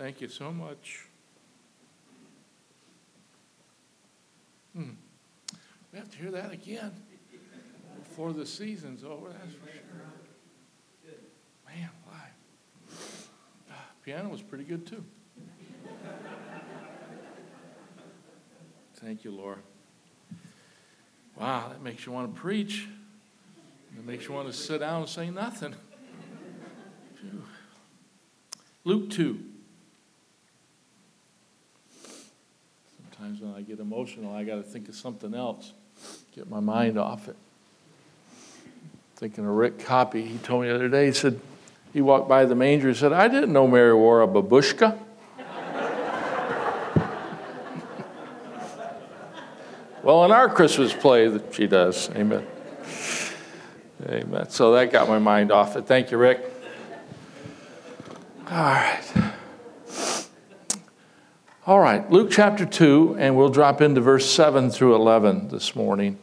Thank you so much. Hmm. We have to hear that again before the season's over, that's for sure. Man, why? Ah, Piano was pretty good too. Thank you, Laura. Wow, that makes you want to preach. It makes you want to sit down and say nothing. Luke 2. Sometimes when I get emotional, I got to think of something else, get my mind off it. Thinking of Rick Copy, he told me the other day, he said, he walked by the manger and said, I didn't know Mary wore a babushka. Well, in our Christmas play, that she does. Amen. Amen. So that got my mind off it. Thank you, Rick. All right. All right, Luke chapter 2, and we'll drop into verse 7 through 11 this morning.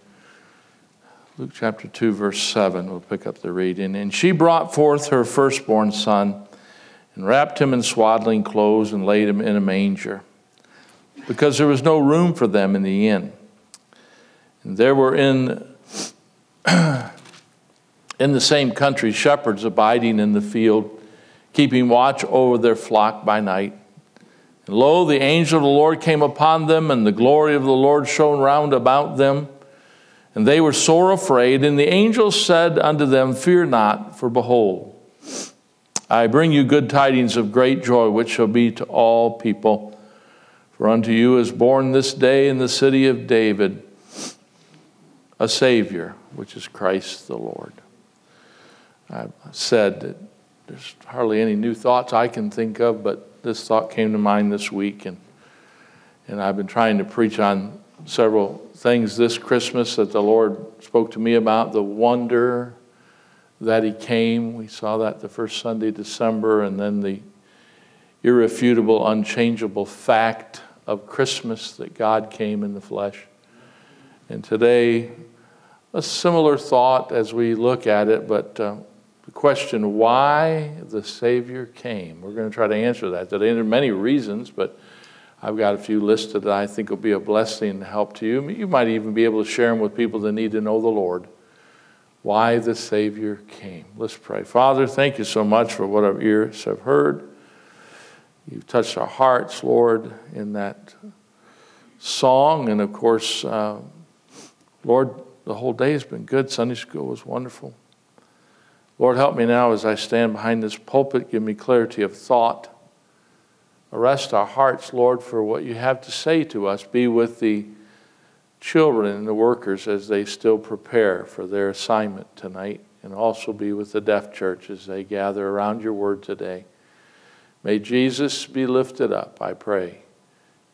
Luke chapter 2, verse 7, we'll pick up the reading. And she brought forth her firstborn son, and wrapped him in swaddling clothes, and laid him in a manger, because there was no room for them in the inn. And there were in, in the same country shepherds abiding in the field, keeping watch over their flock by night. And lo, the angel of the Lord came upon them, and the glory of the Lord shone round about them. And they were sore afraid. And the angel said unto them, Fear not, for behold, I bring you good tidings of great joy, which shall be to all people. For unto you is born this day in the city of David a Savior, which is Christ the Lord. I've said that there's hardly any new thoughts I can think of, but this thought came to mind this week. And And I've been trying to preach on several things this Christmas that the Lord spoke to me about the wonder that He came. We saw that the first Sunday, December, and then the irrefutable, unchangeable fact of Christmas that God came in the flesh. And today, a similar thought as we look at it, but uh, question why the Savior came. We're going to try to answer that today. There are many reasons, but I've got a few listed that I think will be a blessing and help to you. You might even be able to share them with people that need to know the Lord. Why the Savior came. Let's pray. Father, thank you so much for what our ears have heard. You've touched our hearts, Lord, in that song. And of course, uh, Lord, the whole day has been good. Sunday school was wonderful. Lord, help me now as I stand behind this pulpit. Give me clarity of thought. Arrest our hearts, Lord, for what you have to say to us. Be with the children and the workers as they still prepare for their assignment tonight, and also be with the deaf church as they gather around your word today. May Jesus be lifted up, I pray.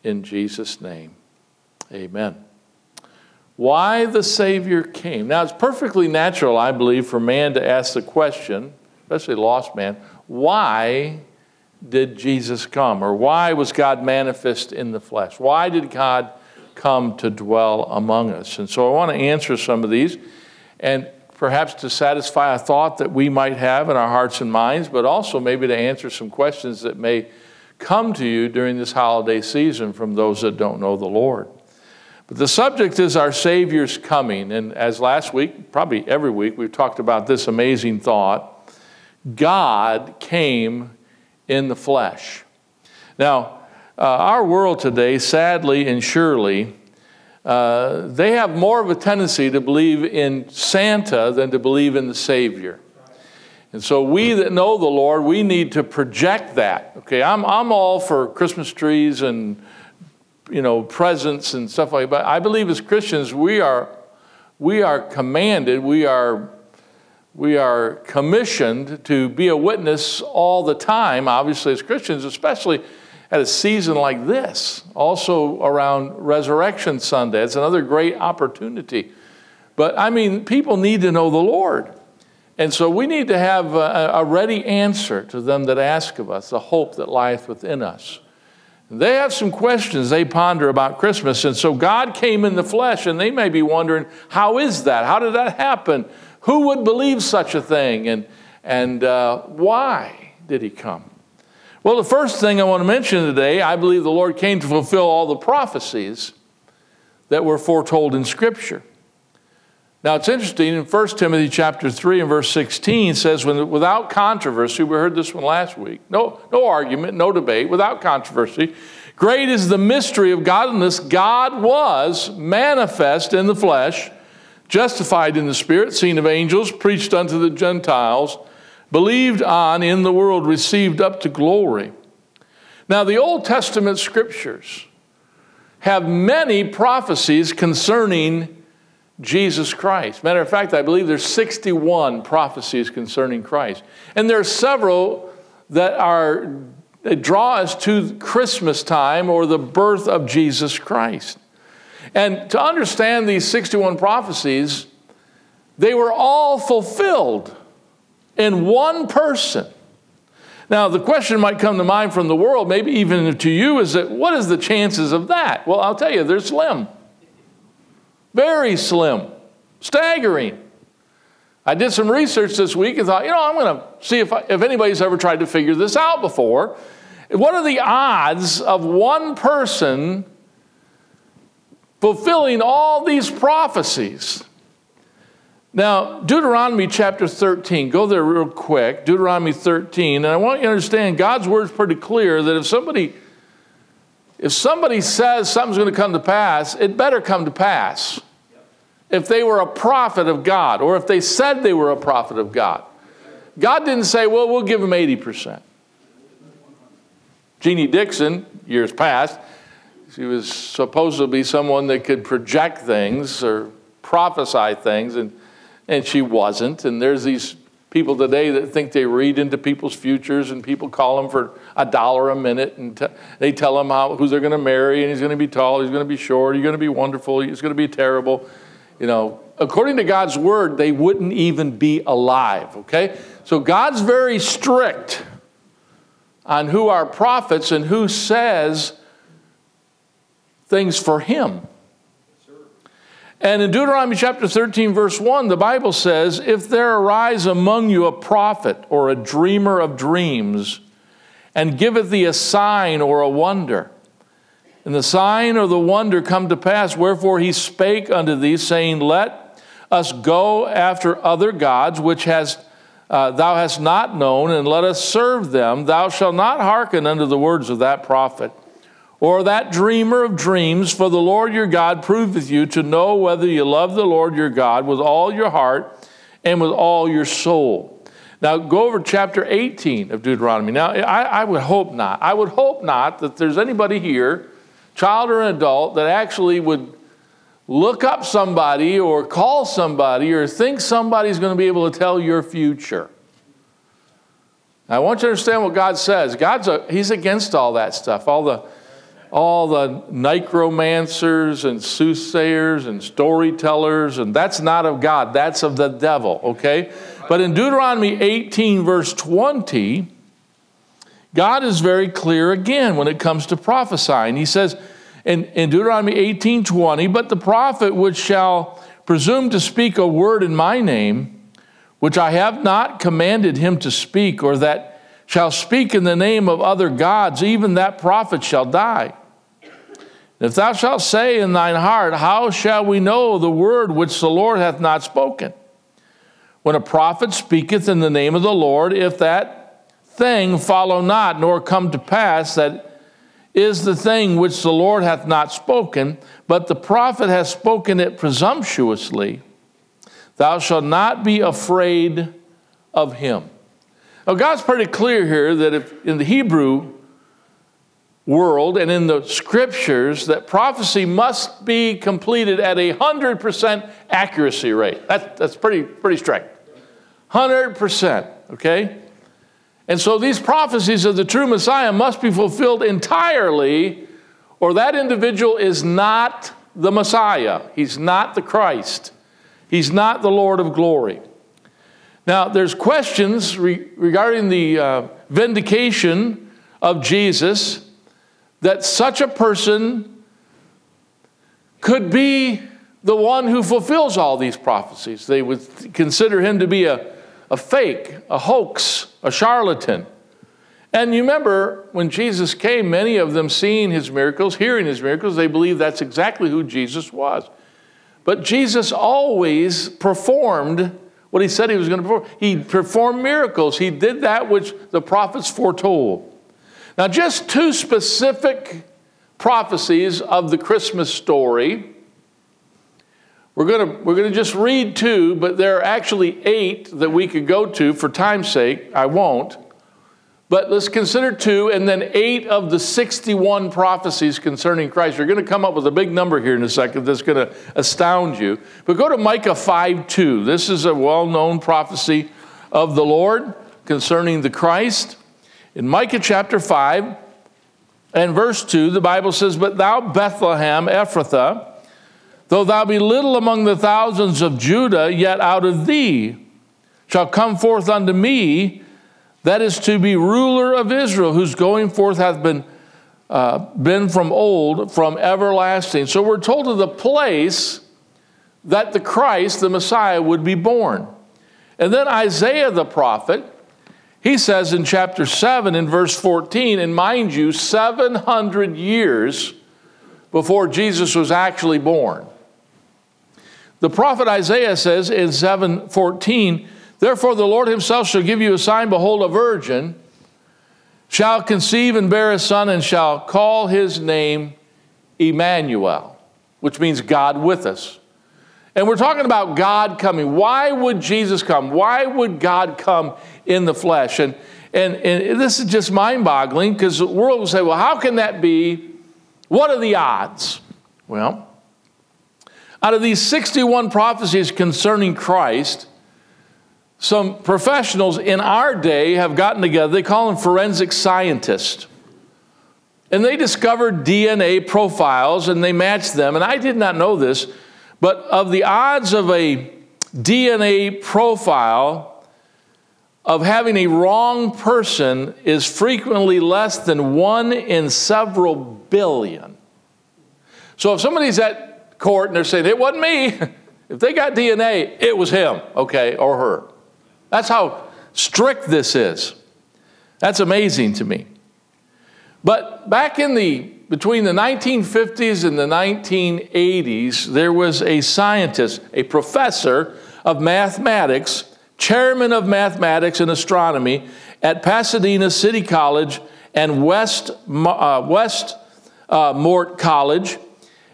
In Jesus' name, amen why the Savior came. Now, it's perfectly natural, I believe, for man to ask the question, especially lost man, why did Jesus come? Or why was God manifest in the flesh? Why did God come to dwell among us? And so I want to answer some of these, and perhaps to satisfy a thought that we might have in our hearts and minds, but also maybe to answer some questions that may come to you during this holiday season from those that don't know the Lord. But the subject is our Savior's coming. And as last week, probably every week, we've talked about this amazing thought God came in the flesh. Now, uh, our world today, sadly and surely, uh, they have more of a tendency to believe in Santa than to believe in the Savior. And so, we that know the Lord, we need to project that. Okay, I'm, I'm all for Christmas trees and you know, presents and stuff like that. I believe as Christians, we are, we are commanded, we are, we are commissioned to be a witness all the time, obviously, as Christians, especially at a season like this, also around Resurrection Sunday. It's another great opportunity. But I mean, people need to know the Lord. And so we need to have a, a ready answer to them that ask of us, the hope that lieth within us. They have some questions they ponder about Christmas. And so God came in the flesh, and they may be wondering, how is that? How did that happen? Who would believe such a thing? And, and uh, why did he come? Well, the first thing I want to mention today, I believe the Lord came to fulfill all the prophecies that were foretold in Scripture. Now it's interesting in 1 Timothy chapter 3 and verse 16 says, when, without controversy, we heard this one last week, no, no argument, no debate, without controversy, great is the mystery of godliness. God was manifest in the flesh, justified in the spirit, seen of angels, preached unto the Gentiles, believed on in the world, received up to glory. Now the Old Testament scriptures have many prophecies concerning Jesus Christ. Matter of fact, I believe there's 61 prophecies concerning Christ. And there are several that are that draw us to Christmas time or the birth of Jesus Christ. And to understand these 61 prophecies, they were all fulfilled in one person. Now, the question might come to mind from the world, maybe even to you, is that what is the chances of that? Well, I'll tell you, they're slim. Very slim, staggering. I did some research this week and thought, you know, I'm going to see if, I, if anybody's ever tried to figure this out before. What are the odds of one person fulfilling all these prophecies? Now, Deuteronomy chapter 13, go there real quick. Deuteronomy 13, and I want you to understand God's word is pretty clear that if somebody if somebody says something's going to come to pass, it better come to pass. If they were a prophet of God, or if they said they were a prophet of God, God didn't say, well, we'll give them 80%. Jeannie Dixon, years past, she was supposed to be someone that could project things or prophesy things, and, and she wasn't. And there's these people today that think they read into people's futures and people call them for a dollar a minute and t- they tell them how, who they're going to marry and he's going to be tall, he's going to be short, he's going to be wonderful, he's going to be terrible. You know, according to God's word, they wouldn't even be alive, okay? So God's very strict on who are prophets and who says things for him. And in Deuteronomy chapter 13, verse 1, the Bible says, If there arise among you a prophet or a dreamer of dreams, and giveth thee a sign or a wonder, and the sign or the wonder come to pass, wherefore he spake unto thee, saying, Let us go after other gods which has, uh, thou hast not known, and let us serve them. Thou shalt not hearken unto the words of that prophet or that dreamer of dreams, for the Lord your God proveth you to know whether you love the Lord your God with all your heart and with all your soul. Now, go over chapter 18 of Deuteronomy. Now, I, I would hope not. I would hope not that there's anybody here, child or an adult, that actually would look up somebody or call somebody or think somebody's going to be able to tell your future. I want you to understand what God says. God's a, He's against all that stuff, all the all the necromancers and soothsayers and storytellers, and that's not of God, that's of the devil, okay? But in Deuteronomy 18, verse 20, God is very clear again when it comes to prophesying. He says in, in Deuteronomy 18, 20, but the prophet which shall presume to speak a word in my name, which I have not commanded him to speak, or that shall speak in the name of other gods, even that prophet shall die. If thou shalt say in thine heart, How shall we know the word which the Lord hath not spoken? When a prophet speaketh in the name of the Lord, if that thing follow not, nor come to pass, that is the thing which the Lord hath not spoken, but the prophet hath spoken it presumptuously, thou shalt not be afraid of him. Now, God's pretty clear here that if in the Hebrew, world and in the scriptures that prophecy must be completed at a 100% accuracy rate. That, that's pretty, pretty strict. 100%, okay? And so these prophecies of the true Messiah must be fulfilled entirely, or that individual is not the Messiah. He's not the Christ. He's not the Lord of glory. Now, there's questions re- regarding the uh, vindication of Jesus that such a person could be the one who fulfills all these prophecies. They would consider him to be a, a fake, a hoax, a charlatan. And you remember when Jesus came, many of them seeing his miracles, hearing his miracles, they believed that's exactly who Jesus was. But Jesus always performed what he said he was going to perform. He performed miracles, he did that which the prophets foretold. Now, just two specific prophecies of the Christmas story. We're going we're to just read two, but there are actually eight that we could go to for time's sake. I won't. But let's consider two and then eight of the 61 prophecies concerning Christ. You're going to come up with a big number here in a second that's going to astound you. But go to Micah 5 2. This is a well known prophecy of the Lord concerning the Christ. In Micah chapter 5 and verse 2, the Bible says, But thou, Bethlehem, Ephrathah, though thou be little among the thousands of Judah, yet out of thee shall come forth unto me that is to be ruler of Israel, whose going forth hath been, uh, been from old, from everlasting. So we're told of the place that the Christ, the Messiah, would be born. And then Isaiah the prophet he says in chapter 7 in verse 14, and mind you, 700 years before Jesus was actually born. The prophet Isaiah says in 7:14, Therefore the Lord himself shall give you a sign, behold, a virgin shall conceive and bear a son, and shall call his name Emmanuel, which means God with us. And we're talking about God coming. Why would Jesus come? Why would God come in the flesh? And, and, and this is just mind boggling because the world will say, well, how can that be? What are the odds? Well, out of these 61 prophecies concerning Christ, some professionals in our day have gotten together. They call them forensic scientists. And they discovered DNA profiles and they matched them. And I did not know this, but of the odds of a DNA profile of having a wrong person is frequently less than one in several billion. So if somebody's at court and they're saying, it wasn't me, if they got DNA, it was him, okay, or her. That's how strict this is. That's amazing to me. But back in the between the 1950s and the 1980s, there was a scientist, a professor of mathematics, chairman of mathematics and astronomy at Pasadena City College and West, uh, West uh, Mort College.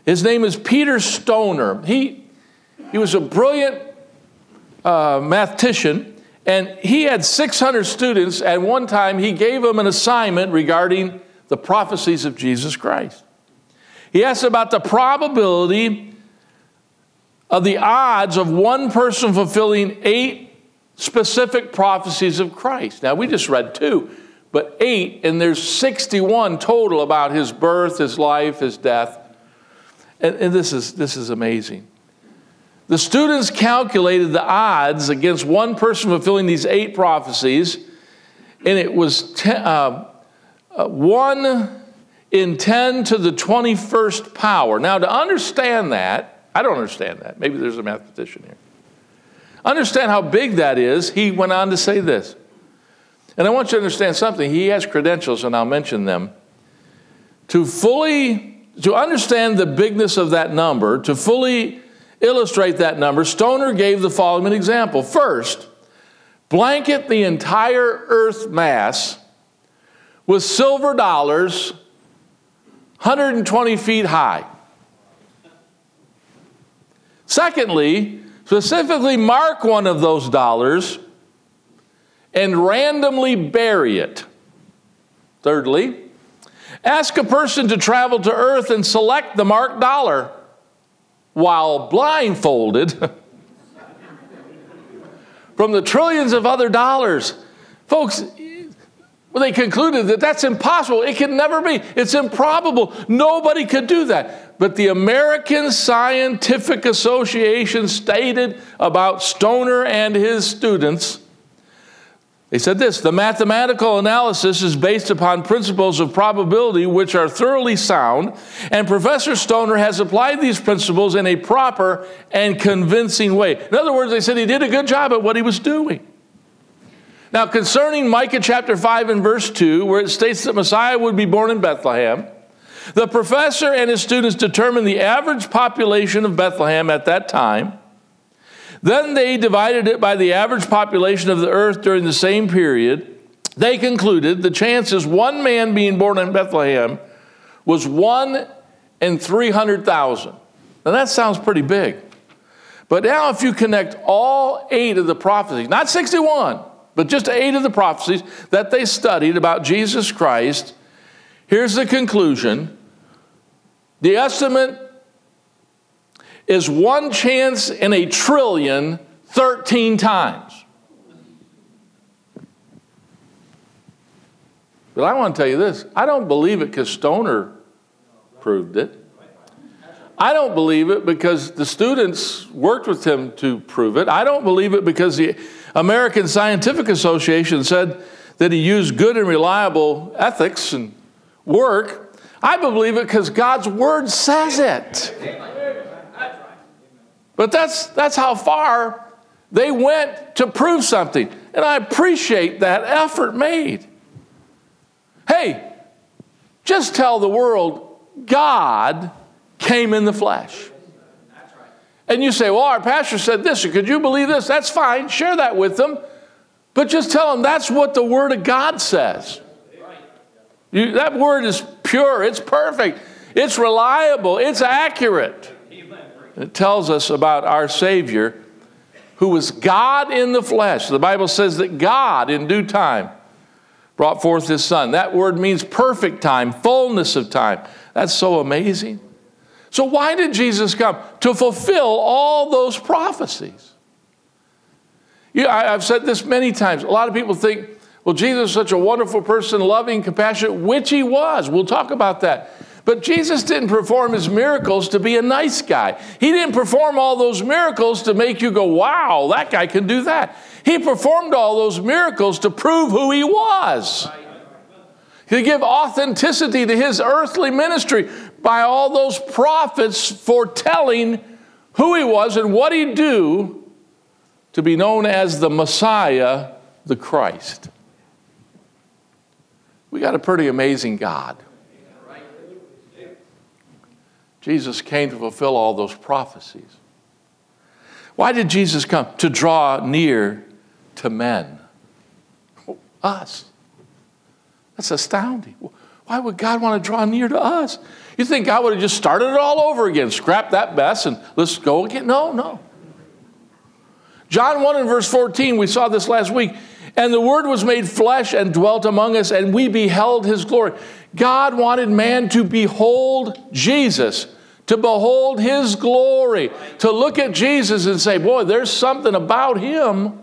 His name is Peter Stoner. He, he was a brilliant uh, mathematician, and he had 600 students. At one time, he gave them an assignment regarding the prophecies of Jesus Christ. He asked about the probability of the odds of one person fulfilling eight specific prophecies of Christ. Now, we just read two, but eight, and there's 61 total about his birth, his life, his death. And, and this, is, this is amazing. The students calculated the odds against one person fulfilling these eight prophecies, and it was ten, uh, uh, 1 in 10 to the 21st power. Now, to understand that, I don't understand that. Maybe there's a mathematician here. Understand how big that is. He went on to say this. And I want you to understand something. He has credentials, and I'll mention them. To fully, to understand the bigness of that number, to fully illustrate that number, Stoner gave the following example. First, blanket the entire Earth mass with silver dollars 120 feet high. Secondly, specifically mark one of those dollars and randomly bury it. Thirdly, ask a person to travel to earth and select the marked dollar while blindfolded from the trillions of other dollars. Folks, well, they concluded that that's impossible. It can never be. It's improbable. Nobody could do that. But the American Scientific Association stated about Stoner and his students they said this the mathematical analysis is based upon principles of probability which are thoroughly sound, and Professor Stoner has applied these principles in a proper and convincing way. In other words, they said he did a good job at what he was doing. Now, concerning Micah chapter 5 and verse 2, where it states that Messiah would be born in Bethlehem, the professor and his students determined the average population of Bethlehem at that time. Then they divided it by the average population of the earth during the same period. They concluded the chances one man being born in Bethlehem was one in 300,000. Now that sounds pretty big. But now, if you connect all eight of the prophecies, not 61, but just eight of the prophecies that they studied about Jesus Christ, here's the conclusion. The estimate is one chance in a trillion 13 times. But I want to tell you this I don't believe it because Stoner proved it. I don't believe it because the students worked with him to prove it. I don't believe it because the American Scientific Association said that he used good and reliable ethics and work. I believe it because God's word says it. But that's, that's how far they went to prove something. And I appreciate that effort made. Hey, just tell the world God came in the flesh. And you say, well, our pastor said this, or could you believe this? That's fine. Share that with them. But just tell them that's what the Word of God says. You, that Word is pure, it's perfect, it's reliable, it's accurate. It tells us about our Savior who was God in the flesh. The Bible says that God, in due time, brought forth His Son. That word means perfect time, fullness of time. That's so amazing. So, why did Jesus come? To fulfill all those prophecies. Yeah, I, I've said this many times. A lot of people think, well, Jesus is such a wonderful person, loving, compassionate, which he was. We'll talk about that. But Jesus didn't perform his miracles to be a nice guy. He didn't perform all those miracles to make you go, wow, that guy can do that. He performed all those miracles to prove who he was. To give authenticity to his earthly ministry by all those prophets foretelling who he was and what he'd do to be known as the Messiah, the Christ. We got a pretty amazing God. Jesus came to fulfill all those prophecies. Why did Jesus come? To draw near to men. Us. That's astounding. Why would God want to draw near to us? You think God would have just started it all over again, scrap that mess, and let's go again? No, no. John 1 and verse 14, we saw this last week. And the Word was made flesh and dwelt among us, and we beheld his glory. God wanted man to behold Jesus, to behold his glory, to look at Jesus and say, Boy, there's something about him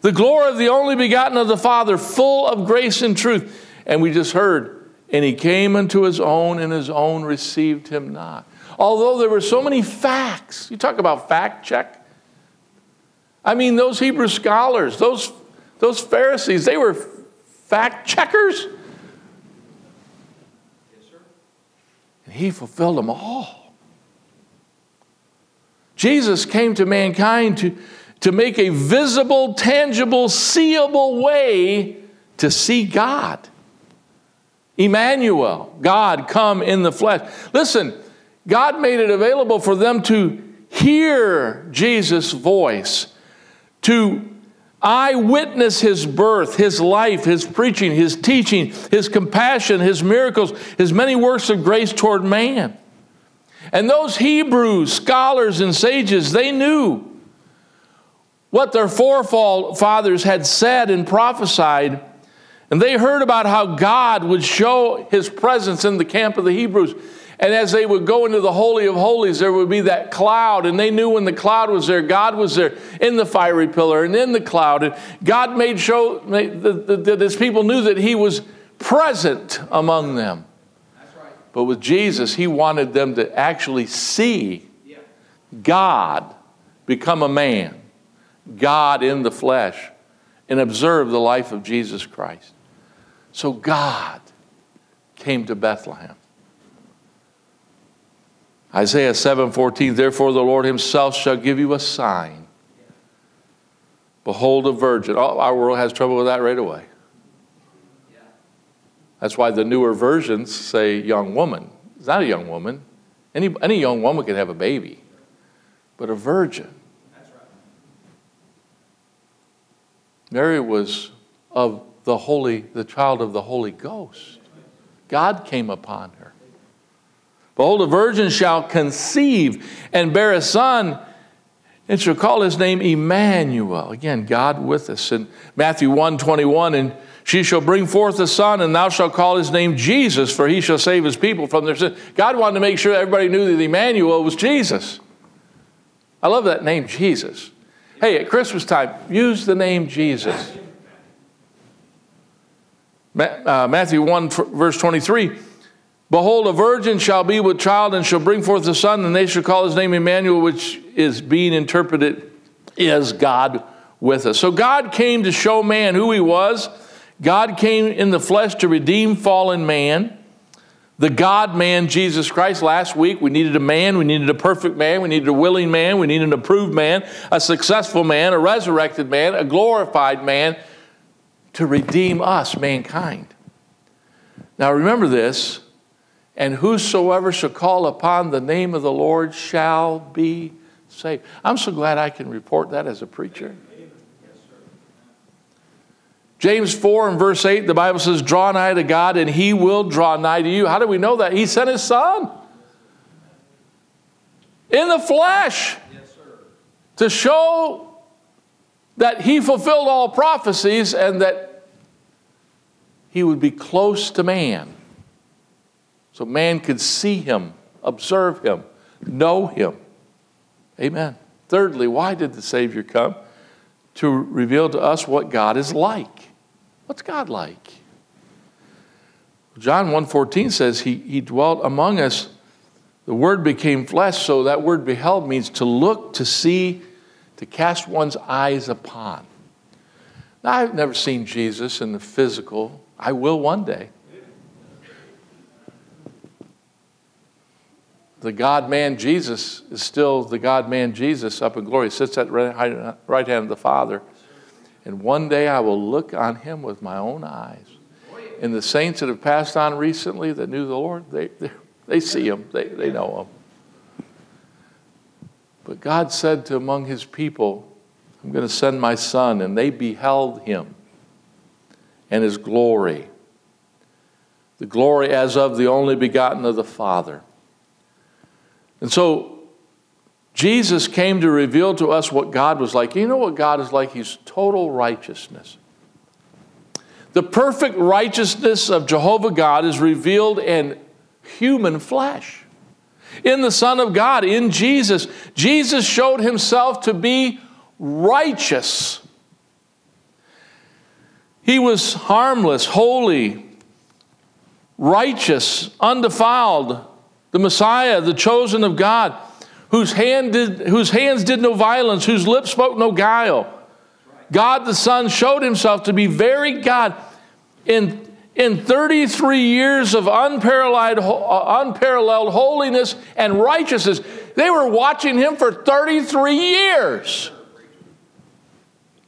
the glory of the only begotten of the Father, full of grace and truth. And we just heard, and he came unto his own, and his own received him not. Although there were so many facts, you talk about fact check. I mean, those Hebrew scholars, those, those Pharisees, they were fact checkers. Yes, sir. And he fulfilled them all. Jesus came to mankind to to make a visible, tangible, seeable way to see God. Emmanuel, God come in the flesh. Listen, God made it available for them to hear Jesus' voice, to eyewitness his birth, his life, his preaching, his teaching, his compassion, his miracles, his many works of grace toward man. And those Hebrew scholars and sages, they knew what their forefathers had said and prophesied. And they heard about how God would show his presence in the camp of the Hebrews. And as they would go into the Holy of Holies, there would be that cloud. And they knew when the cloud was there, God was there in the fiery pillar and in the cloud. And God made show that his people knew that he was present among them. Right. But with Jesus, he wanted them to actually see yeah. God become a man. God in the flesh and observe the life of Jesus Christ. So God came to Bethlehem. Isaiah 7:14 Therefore the Lord himself shall give you a sign. Behold a virgin. Oh, our world has trouble with that right away. That's why the newer versions say young woman. It's not a young woman. Any, any young woman can have a baby, but a virgin. Mary was of the holy, the child of the Holy Ghost. God came upon her. Behold, a virgin shall conceive and bear a son, and shall call his name Emmanuel. Again, God with us. In Matthew 1 21, and she shall bring forth a son, and thou shalt call his name Jesus, for he shall save his people from their sin. God wanted to make sure everybody knew that Emmanuel was Jesus. I love that name, Jesus. Hey, at Christmas time, use the name Jesus. Uh, Matthew 1, verse 23 Behold, a virgin shall be with child and shall bring forth a son, and they shall call his name Emmanuel, which is being interpreted as God with us. So God came to show man who he was. God came in the flesh to redeem fallen man the God man, Jesus Christ. Last week, we needed a man, we needed a perfect man, we needed a willing man, we needed an approved man, a successful man, a resurrected man, a glorified man to redeem us, mankind. Now remember this, and whosoever shall call upon the name of the Lord shall be saved. I'm so glad I can report that as a preacher. James 4 and verse 8, the Bible says, Draw nigh to God, and he will draw nigh to you. How do we know that? He sent his son in the flesh yes, to show that he fulfilled all prophecies and that he would be close to man. So man could see him, observe him, know him. Amen. Thirdly, why did the Savior come? to reveal to us what God is like. What's God like? John 1:14 says he, he dwelt among us. The word became flesh, so that word beheld means to look, to see, to cast one's eyes upon. Now, I've never seen Jesus in the physical. I will one day. The God man Jesus is still the God man Jesus up in glory. He sits at the right hand of the Father. And one day I will look on him with my own eyes. And the saints that have passed on recently that knew the Lord, they, they, they see him, they, they know him. But God said to among his people, I'm going to send my son. And they beheld him and his glory. The glory as of the only begotten of the Father. And so Jesus came to reveal to us what God was like. You know what God is like? He's total righteousness. The perfect righteousness of Jehovah God is revealed in human flesh. In the Son of God, in Jesus, Jesus showed himself to be righteous. He was harmless, holy, righteous, undefiled, the Messiah, the chosen of God whose, hand did, whose hands did no violence, whose lips spoke no guile. God the Son showed himself to be very God. In, in 33 years of unparalleled, uh, unparalleled holiness and righteousness, they were watching him for 33 years.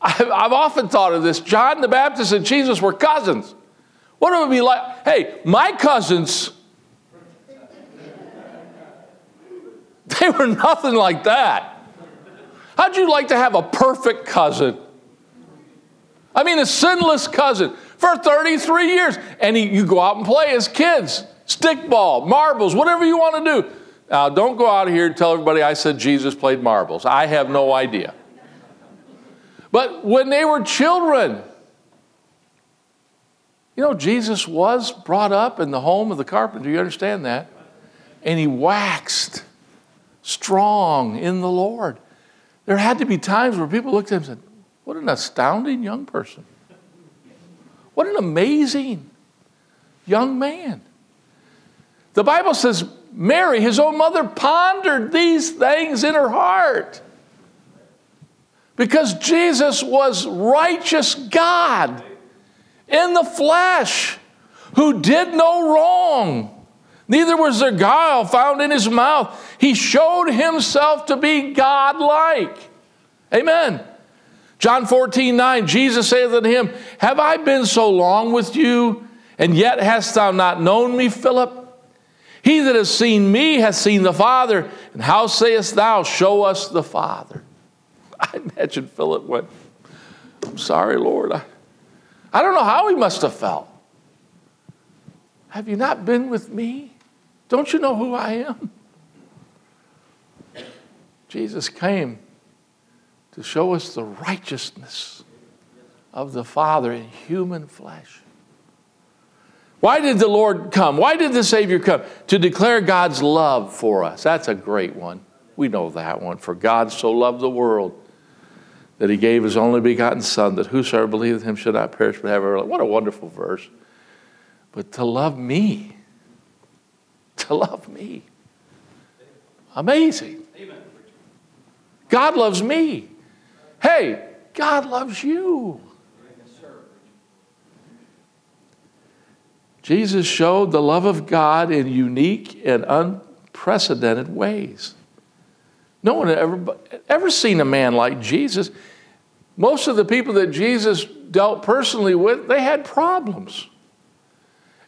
I've, I've often thought of this. John the Baptist and Jesus were cousins. What would it be like? Hey, my cousins They were nothing like that. How'd you like to have a perfect cousin? I mean, a sinless cousin for 33 years. And he, you go out and play as kids stickball, marbles, whatever you want to do. Now, don't go out of here and tell everybody I said Jesus played marbles. I have no idea. But when they were children, you know, Jesus was brought up in the home of the carpenter. You understand that? And he waxed strong in the Lord. There had to be times where people looked at him and said, What an astounding young person. What an amazing young man. The Bible says Mary, his own mother, pondered these things in her heart. Because Jesus was righteous God in the flesh who did no wrong. Neither was there guile found in his mouth. He showed himself to be God like. Amen. John 14, 9, Jesus saith unto him, Have I been so long with you, and yet hast thou not known me, Philip? He that has seen me hath seen the Father. And how sayest thou, Show us the Father? I imagine Philip went, I'm sorry, Lord. I, I don't know how he must have felt. Have you not been with me? Don't you know who I am? Jesus came to show us the righteousness of the Father in human flesh. Why did the Lord come? Why did the Savior come? To declare God's love for us. That's a great one. We know that one. For God so loved the world that he gave his only begotten Son, that whosoever believeth him should not perish but have everlasting. Life. What a wonderful verse. But to love me to love me. Amazing. God loves me. Hey, God loves you. Jesus showed the love of God in unique and unprecedented ways. No one had ever, ever seen a man like Jesus. Most of the people that Jesus dealt personally with, they had problems.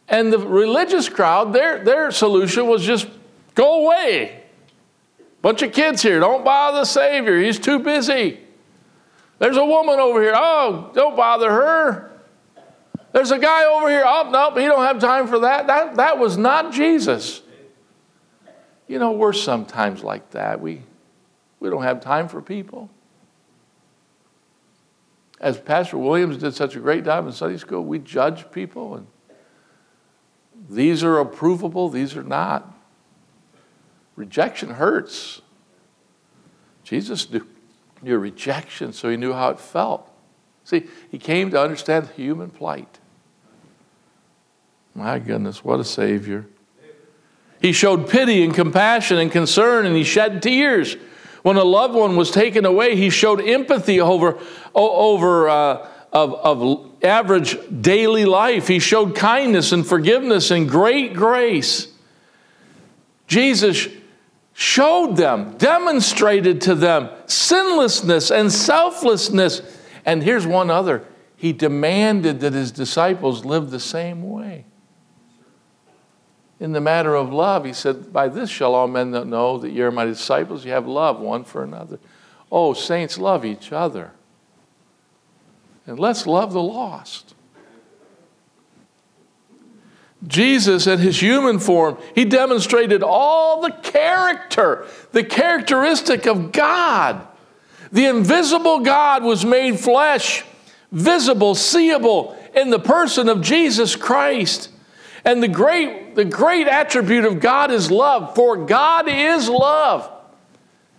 And the religious crowd, their, their solution was just go away. Bunch of kids here, don't bother the Savior, he's too busy. There's a woman over here, oh, don't bother her. There's a guy over here, oh, nope, he don't have time for that. That, that was not Jesus. You know, we're sometimes like that. We, we don't have time for people. As Pastor Williams did such a great job in Sunday school, we judge people and these are approvable, these are not. Rejection hurts. Jesus knew, your rejection, so he knew how it felt. See, he came to understand human plight. My goodness, what a Savior. He showed pity and compassion and concern, and he shed tears. When a loved one was taken away, he showed empathy over, over uh, of, of average daily life. He showed kindness and forgiveness and great grace. Jesus showed them, demonstrated to them sinlessness and selflessness. And here's one other He demanded that his disciples live the same way. In the matter of love, he said, By this shall all men know that you're my disciples. You have love one for another. Oh, saints, love each other. And let's love the lost. Jesus, in his human form, he demonstrated all the character, the characteristic of God. The invisible God was made flesh, visible, seeable in the person of Jesus Christ. And the great, the great attribute of God is love, for God is love.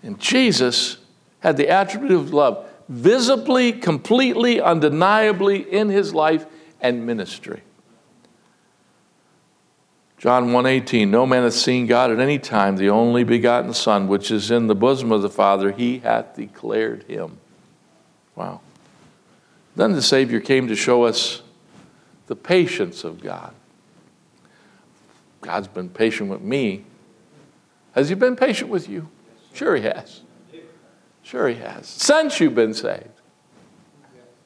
And Jesus had the attribute of love visibly, completely, undeniably in his life and ministry. John 1:18 No man hath seen God at any time the only begotten son which is in the bosom of the father he hath declared him. Wow. Then the savior came to show us the patience of God. God's been patient with me. Has he been patient with you? Sure he has. Sure he has. Since you've been saved.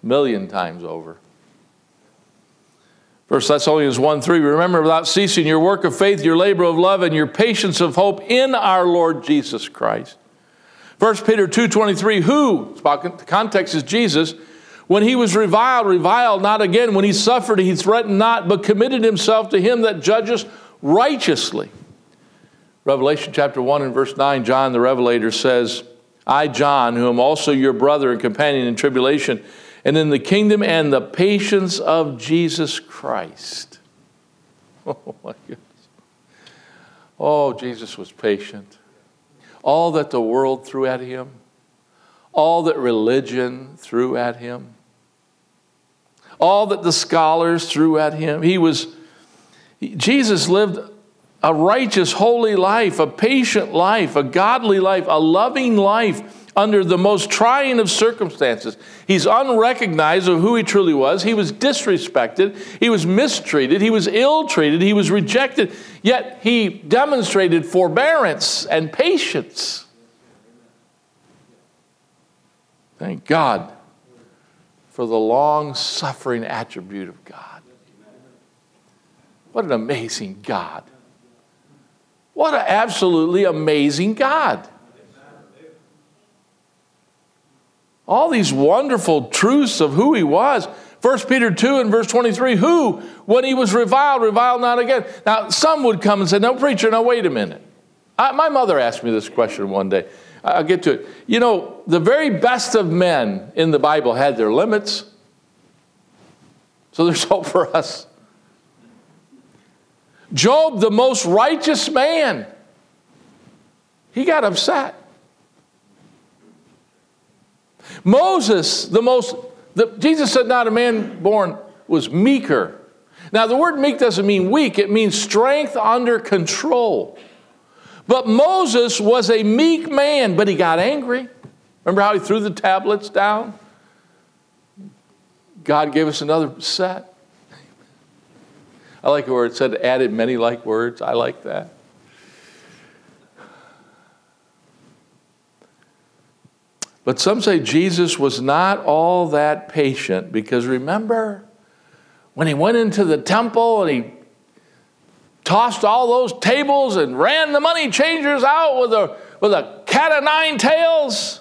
Million times over. First Thessalonians 1 3, remember without ceasing your work of faith, your labor of love, and your patience of hope in our Lord Jesus Christ. 1 Peter 2 23, who, the context is Jesus, when he was reviled, reviled not again. When he suffered, he threatened not, but committed himself to him that judges righteously. Revelation chapter 1 and verse 9, John the Revelator says, I, John, who am also your brother and companion in tribulation, and in the kingdom and the patience of Jesus Christ. Oh, my goodness. Oh, Jesus was patient. All that the world threw at him, all that religion threw at him, all that the scholars threw at him, he was, Jesus lived a righteous, holy life, a patient life, a godly life, a loving life under the most trying of circumstances. He's unrecognized of who he truly was. He was disrespected. He was mistreated. He was ill treated. He was rejected. Yet he demonstrated forbearance and patience. Thank God for the long suffering attribute of God. What an amazing God. What an absolutely amazing God. All these wonderful truths of who he was. 1 Peter 2 and verse 23 Who, when he was reviled, reviled not again. Now, some would come and say, No, preacher, now wait a minute. I, my mother asked me this question one day. I'll get to it. You know, the very best of men in the Bible had their limits. So there's hope for us. Job, the most righteous man, he got upset. Moses, the most, the, Jesus said, not a man born was meeker. Now, the word meek doesn't mean weak, it means strength under control. But Moses was a meek man, but he got angry. Remember how he threw the tablets down? God gave us another set. I like where it said added many like words. I like that. But some say Jesus was not all that patient because remember when he went into the temple and he tossed all those tables and ran the money changers out with a, with a cat of nine tails?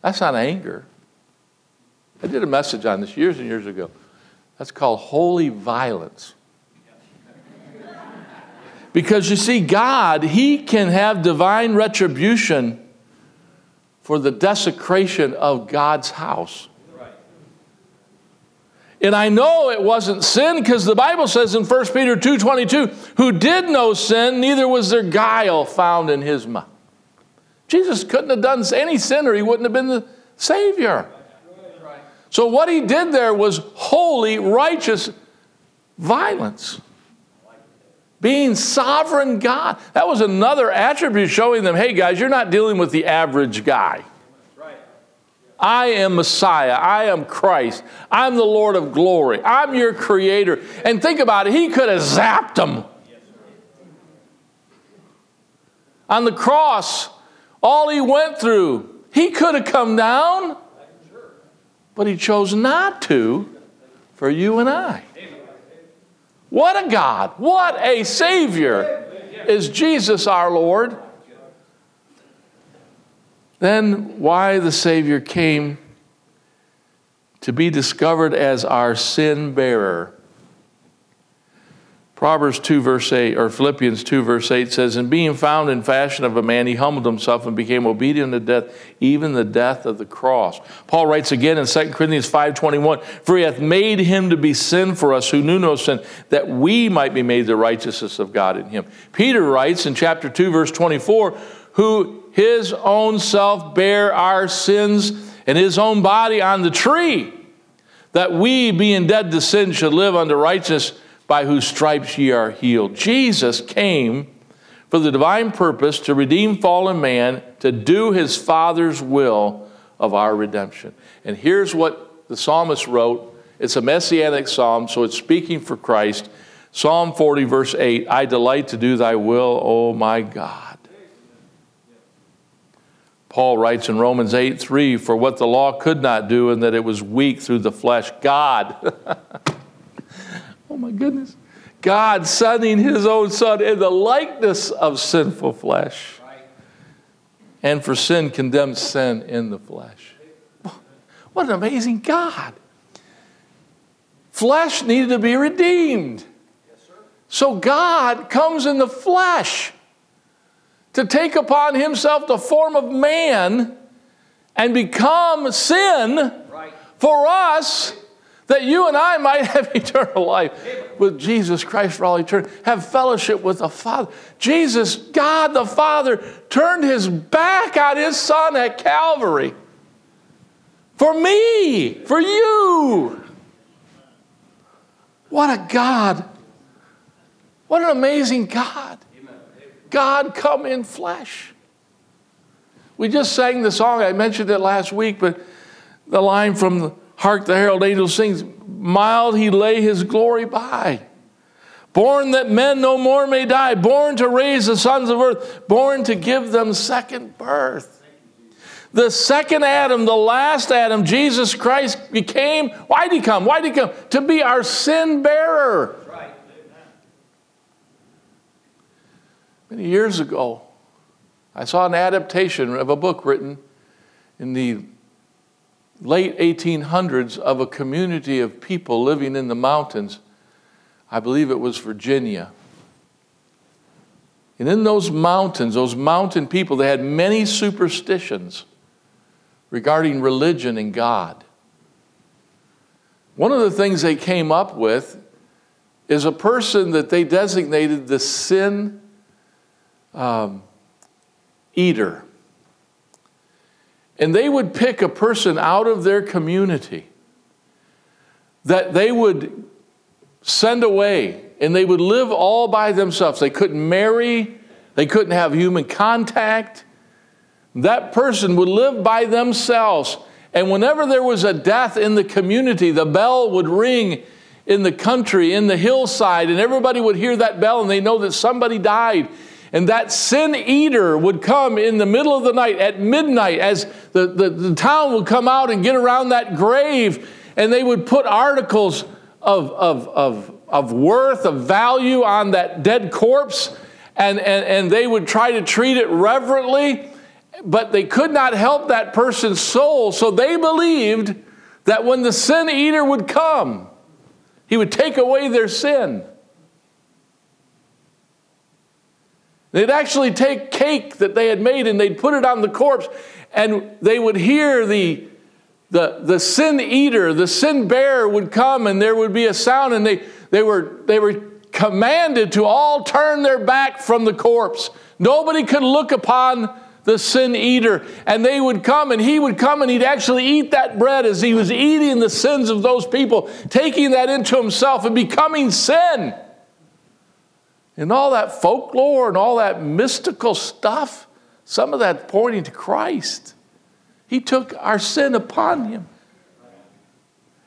That's not anger. I did a message on this years and years ago. That's called holy violence. Because you see, God, He can have divine retribution for the desecration of God's house. And I know it wasn't sin because the Bible says in 1 Peter 2:22, who did no sin, neither was there guile found in his mouth. Jesus couldn't have done any sin or he wouldn't have been the Savior. So, what he did there was holy, righteous violence. Being sovereign God. That was another attribute showing them hey, guys, you're not dealing with the average guy. I am Messiah. I am Christ. I'm the Lord of glory. I'm your creator. And think about it, he could have zapped them. On the cross, all he went through, he could have come down, but he chose not to for you and I. What a God! What a Savior is Jesus our Lord. Then, why the Savior came to be discovered as our sin bearer. Proverbs 2, verse 8, or Philippians 2, verse 8 says, And being found in fashion of a man, he humbled himself and became obedient to death, even the death of the cross. Paul writes again in 2 Corinthians 5.21, For he hath made him to be sin for us who knew no sin, that we might be made the righteousness of God in him. Peter writes in chapter 2, verse 24, Who his own self bare our sins and his own body on the tree, that we, being dead to sin, should live unto righteousness, by whose stripes ye are healed. Jesus came for the divine purpose to redeem fallen man, to do his Father's will of our redemption. And here's what the psalmist wrote it's a messianic psalm, so it's speaking for Christ. Psalm 40, verse 8 I delight to do thy will, O my God. Paul writes in Romans 8 3 For what the law could not do, and that it was weak through the flesh, God. oh my goodness. God sending his own son in the likeness of sinful flesh. And for sin condemned sin in the flesh. What an amazing God. Flesh needed to be redeemed. So God comes in the flesh to take upon himself the form of man and become sin for us that you and I might have eternal life with Jesus Christ for all eternity, have fellowship with the Father. Jesus, God the Father, turned his back on his Son at Calvary for me, for you. What a God. What an amazing God. God come in flesh. We just sang the song, I mentioned it last week, but the line from the Hark the Herald Angels sings, Mild he lay his glory by. Born that men no more may die, born to raise the sons of earth, born to give them second birth. The second Adam, the last Adam, Jesus Christ became, why did he come? Why did he come? To be our sin bearer. Many years ago, I saw an adaptation of a book written in the late 1800s of a community of people living in the mountains. I believe it was Virginia. And in those mountains, those mountain people, they had many superstitions regarding religion and God. One of the things they came up with is a person that they designated the sin um, eater. And they would pick a person out of their community that they would send away and they would live all by themselves. They couldn't marry, they couldn't have human contact. That person would live by themselves. And whenever there was a death in the community, the bell would ring in the country, in the hillside, and everybody would hear that bell and they know that somebody died. And that sin eater would come in the middle of the night at midnight as the, the, the, town would come out and get around that grave, and they would put articles of, of, of, of worth, of value on that dead corpse, and, and, and they would try to treat it reverently, but they could not help that person's soul. So they believed that when the sin eater would come, he would take away their sin. They'd actually take cake that they had made and they'd put it on the corpse, and they would hear the, the, the sin eater, the sin bearer would come, and there would be a sound, and they, they, were, they were commanded to all turn their back from the corpse. Nobody could look upon the sin eater. And they would come and he would come and he'd actually eat that bread as he was eating the sins of those people, taking that into himself and becoming sin. And all that folklore and all that mystical stuff, some of that pointing to Christ. He took our sin upon him.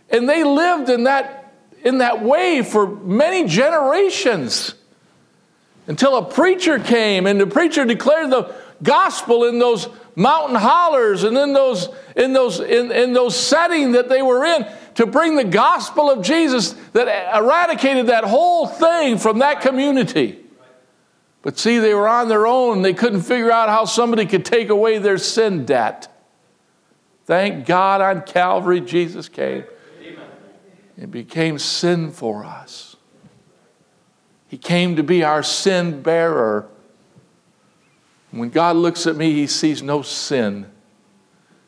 And they lived in that, in that way for many generations until a preacher came and the preacher declared the gospel in those mountain hollers and in those, in those, in, in those setting that they were in to bring the gospel of Jesus that eradicated that whole thing from that community. But see, they were on their own. They couldn't figure out how somebody could take away their sin debt. Thank God on Calvary, Jesus came and became sin for us. He came to be our sin bearer. When God looks at me, he sees no sin.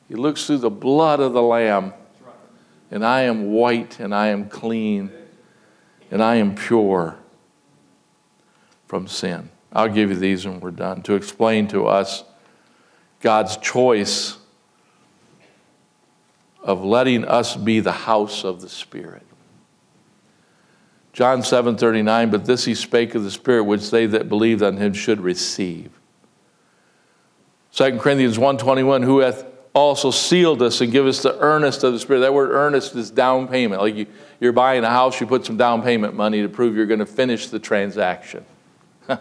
He looks through the blood of the Lamb, and I am white, and I am clean, and I am pure from sin. I'll give you these when we're done to explain to us God's choice of letting us be the house of the Spirit. John 7 39, but this he spake of the Spirit, which they that believed on him should receive. 2 Corinthians 1.21, who hath also sealed us and give us the earnest of the Spirit. That word earnest is down payment. Like you, you're buying a house, you put some down payment money to prove you're going to finish the transaction. the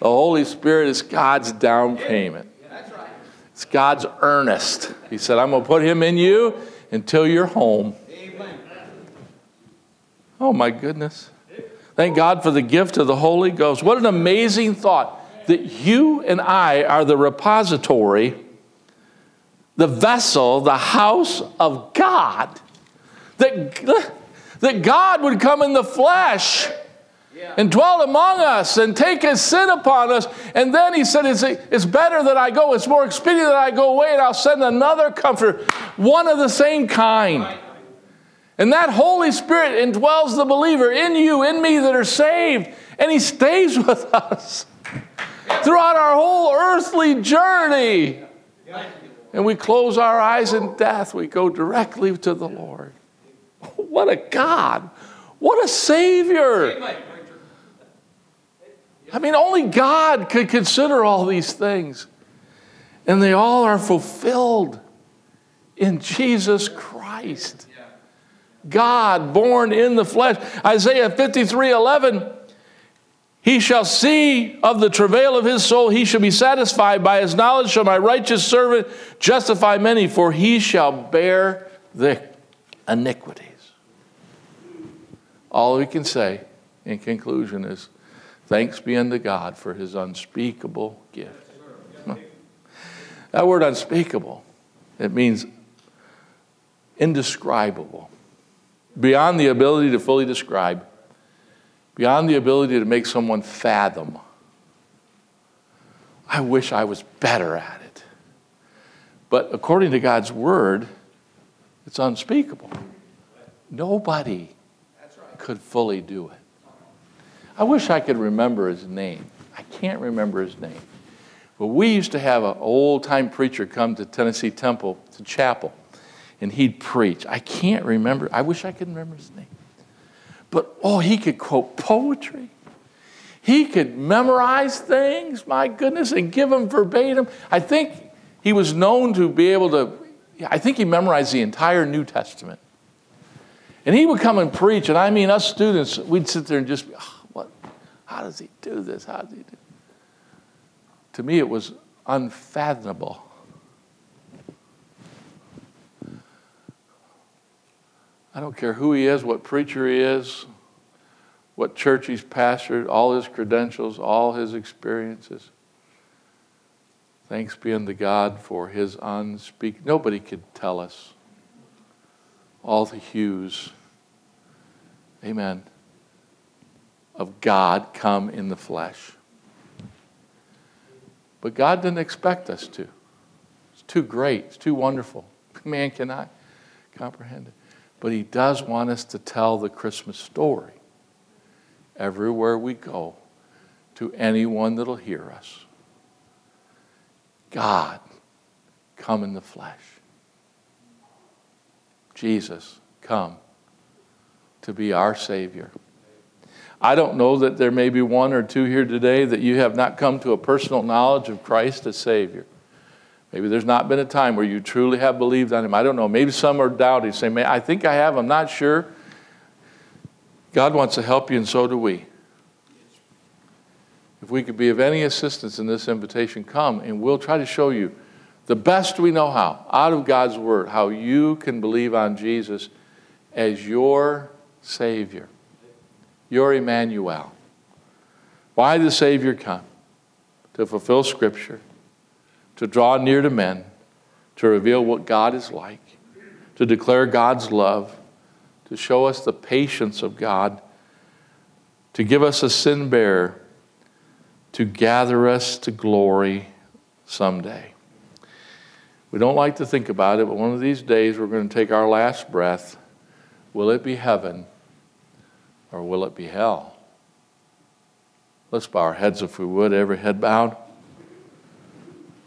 Holy Spirit is God's down payment. It's God's earnest. He said, I'm going to put him in you until you're home. Oh my goodness. Thank God for the gift of the Holy Ghost. What an amazing thought that you and I are the repository, the vessel, the house of God. That, that God would come in the flesh and dwell among us and take his sin upon us. And then he said, it's, it's better that I go. It's more expedient that I go away, and I'll send another comforter, one of the same kind. And that Holy Spirit indwells the believer in you, in me that are saved, and He stays with us throughout our whole earthly journey. And we close our eyes in death, we go directly to the Lord. What a God! What a Savior! I mean, only God could consider all these things. And they all are fulfilled in Jesus Christ. God born in the flesh. Isaiah 53 11. He shall see of the travail of his soul, he shall be satisfied. By his knowledge shall my righteous servant justify many, for he shall bear the iniquities. All we can say in conclusion is thanks be unto God for his unspeakable gift. That word unspeakable, it means indescribable beyond the ability to fully describe, beyond the ability to make someone fathom. I wish I was better at it. But according to God's word, it's unspeakable. Nobody could fully do it. I wish I could remember his name. I can't remember his name. But we used to have an old time preacher come to Tennessee Temple, to chapel and he'd preach. I can't remember. I wish I could remember his name. But oh, he could quote poetry. He could memorize things, my goodness, and give them verbatim. I think he was known to be able to, I think he memorized the entire New Testament. And he would come and preach, and I mean, us students, we'd sit there and just, be, oh, what? How does he do this? How does he do? To me, it was unfathomable. I don't care who he is, what preacher he is, what church he's pastored, all his credentials, all his experiences. Thanks be unto God for his unspeak. Nobody could tell us all the hues. Amen. Of God come in the flesh. But God didn't expect us to. It's too great. It's too wonderful. Man cannot comprehend it. But He does want us to tell the Christmas story everywhere we go to anyone that'll hear us. God come in the flesh. Jesus come to be our Savior. I don't know that there may be one or two here today that you have not come to a personal knowledge of Christ as Savior. Maybe there's not been a time where you truly have believed on Him. I don't know. Maybe some are doubting, saying, I think I have, I'm not sure. God wants to help you, and so do we. If we could be of any assistance in this invitation, come and we'll try to show you the best we know how, out of God's Word, how you can believe on Jesus as your Savior, your Emmanuel. Why the Savior come? To fulfill Scripture, to draw near to men, to reveal what God is like, to declare God's love, to show us the patience of God, to give us a sin bearer, to gather us to glory someday. We don't like to think about it, but one of these days we're going to take our last breath. Will it be heaven or will it be hell? Let's bow our heads if we would, every head bowed.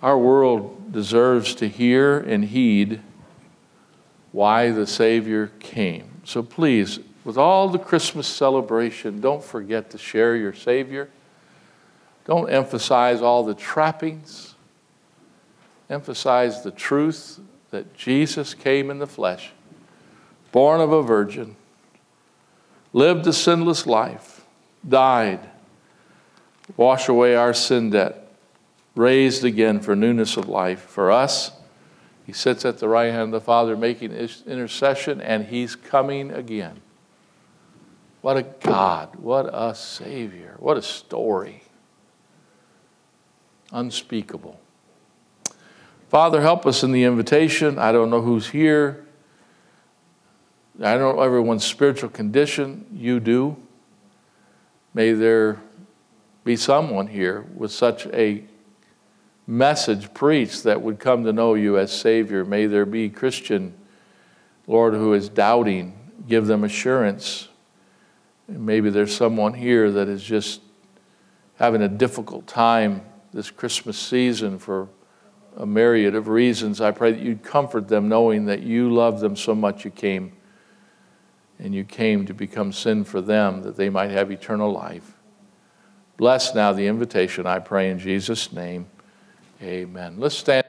Our world deserves to hear and heed why the Savior came. So please, with all the Christmas celebration, don't forget to share your Savior. Don't emphasize all the trappings. Emphasize the truth that Jesus came in the flesh, born of a virgin, lived a sinless life, died, washed away our sin debt, raised again for newness of life for us. He sits at the right hand of the Father making intercession, and He's coming again. What a God. What a Savior. What a story. Unspeakable. Father, help us in the invitation. I don't know who's here. I don't know everyone's spiritual condition. You do. May there be someone here with such a message preached that would come to know you as Savior. May there be Christian, Lord, who is doubting. Give them assurance. maybe there's someone here that is just having a difficult time this Christmas season for a myriad of reasons. I pray that you'd comfort them knowing that you love them so much you came and you came to become sin for them that they might have eternal life. Bless now the invitation, I pray in Jesus' name. Amen. Let's stand.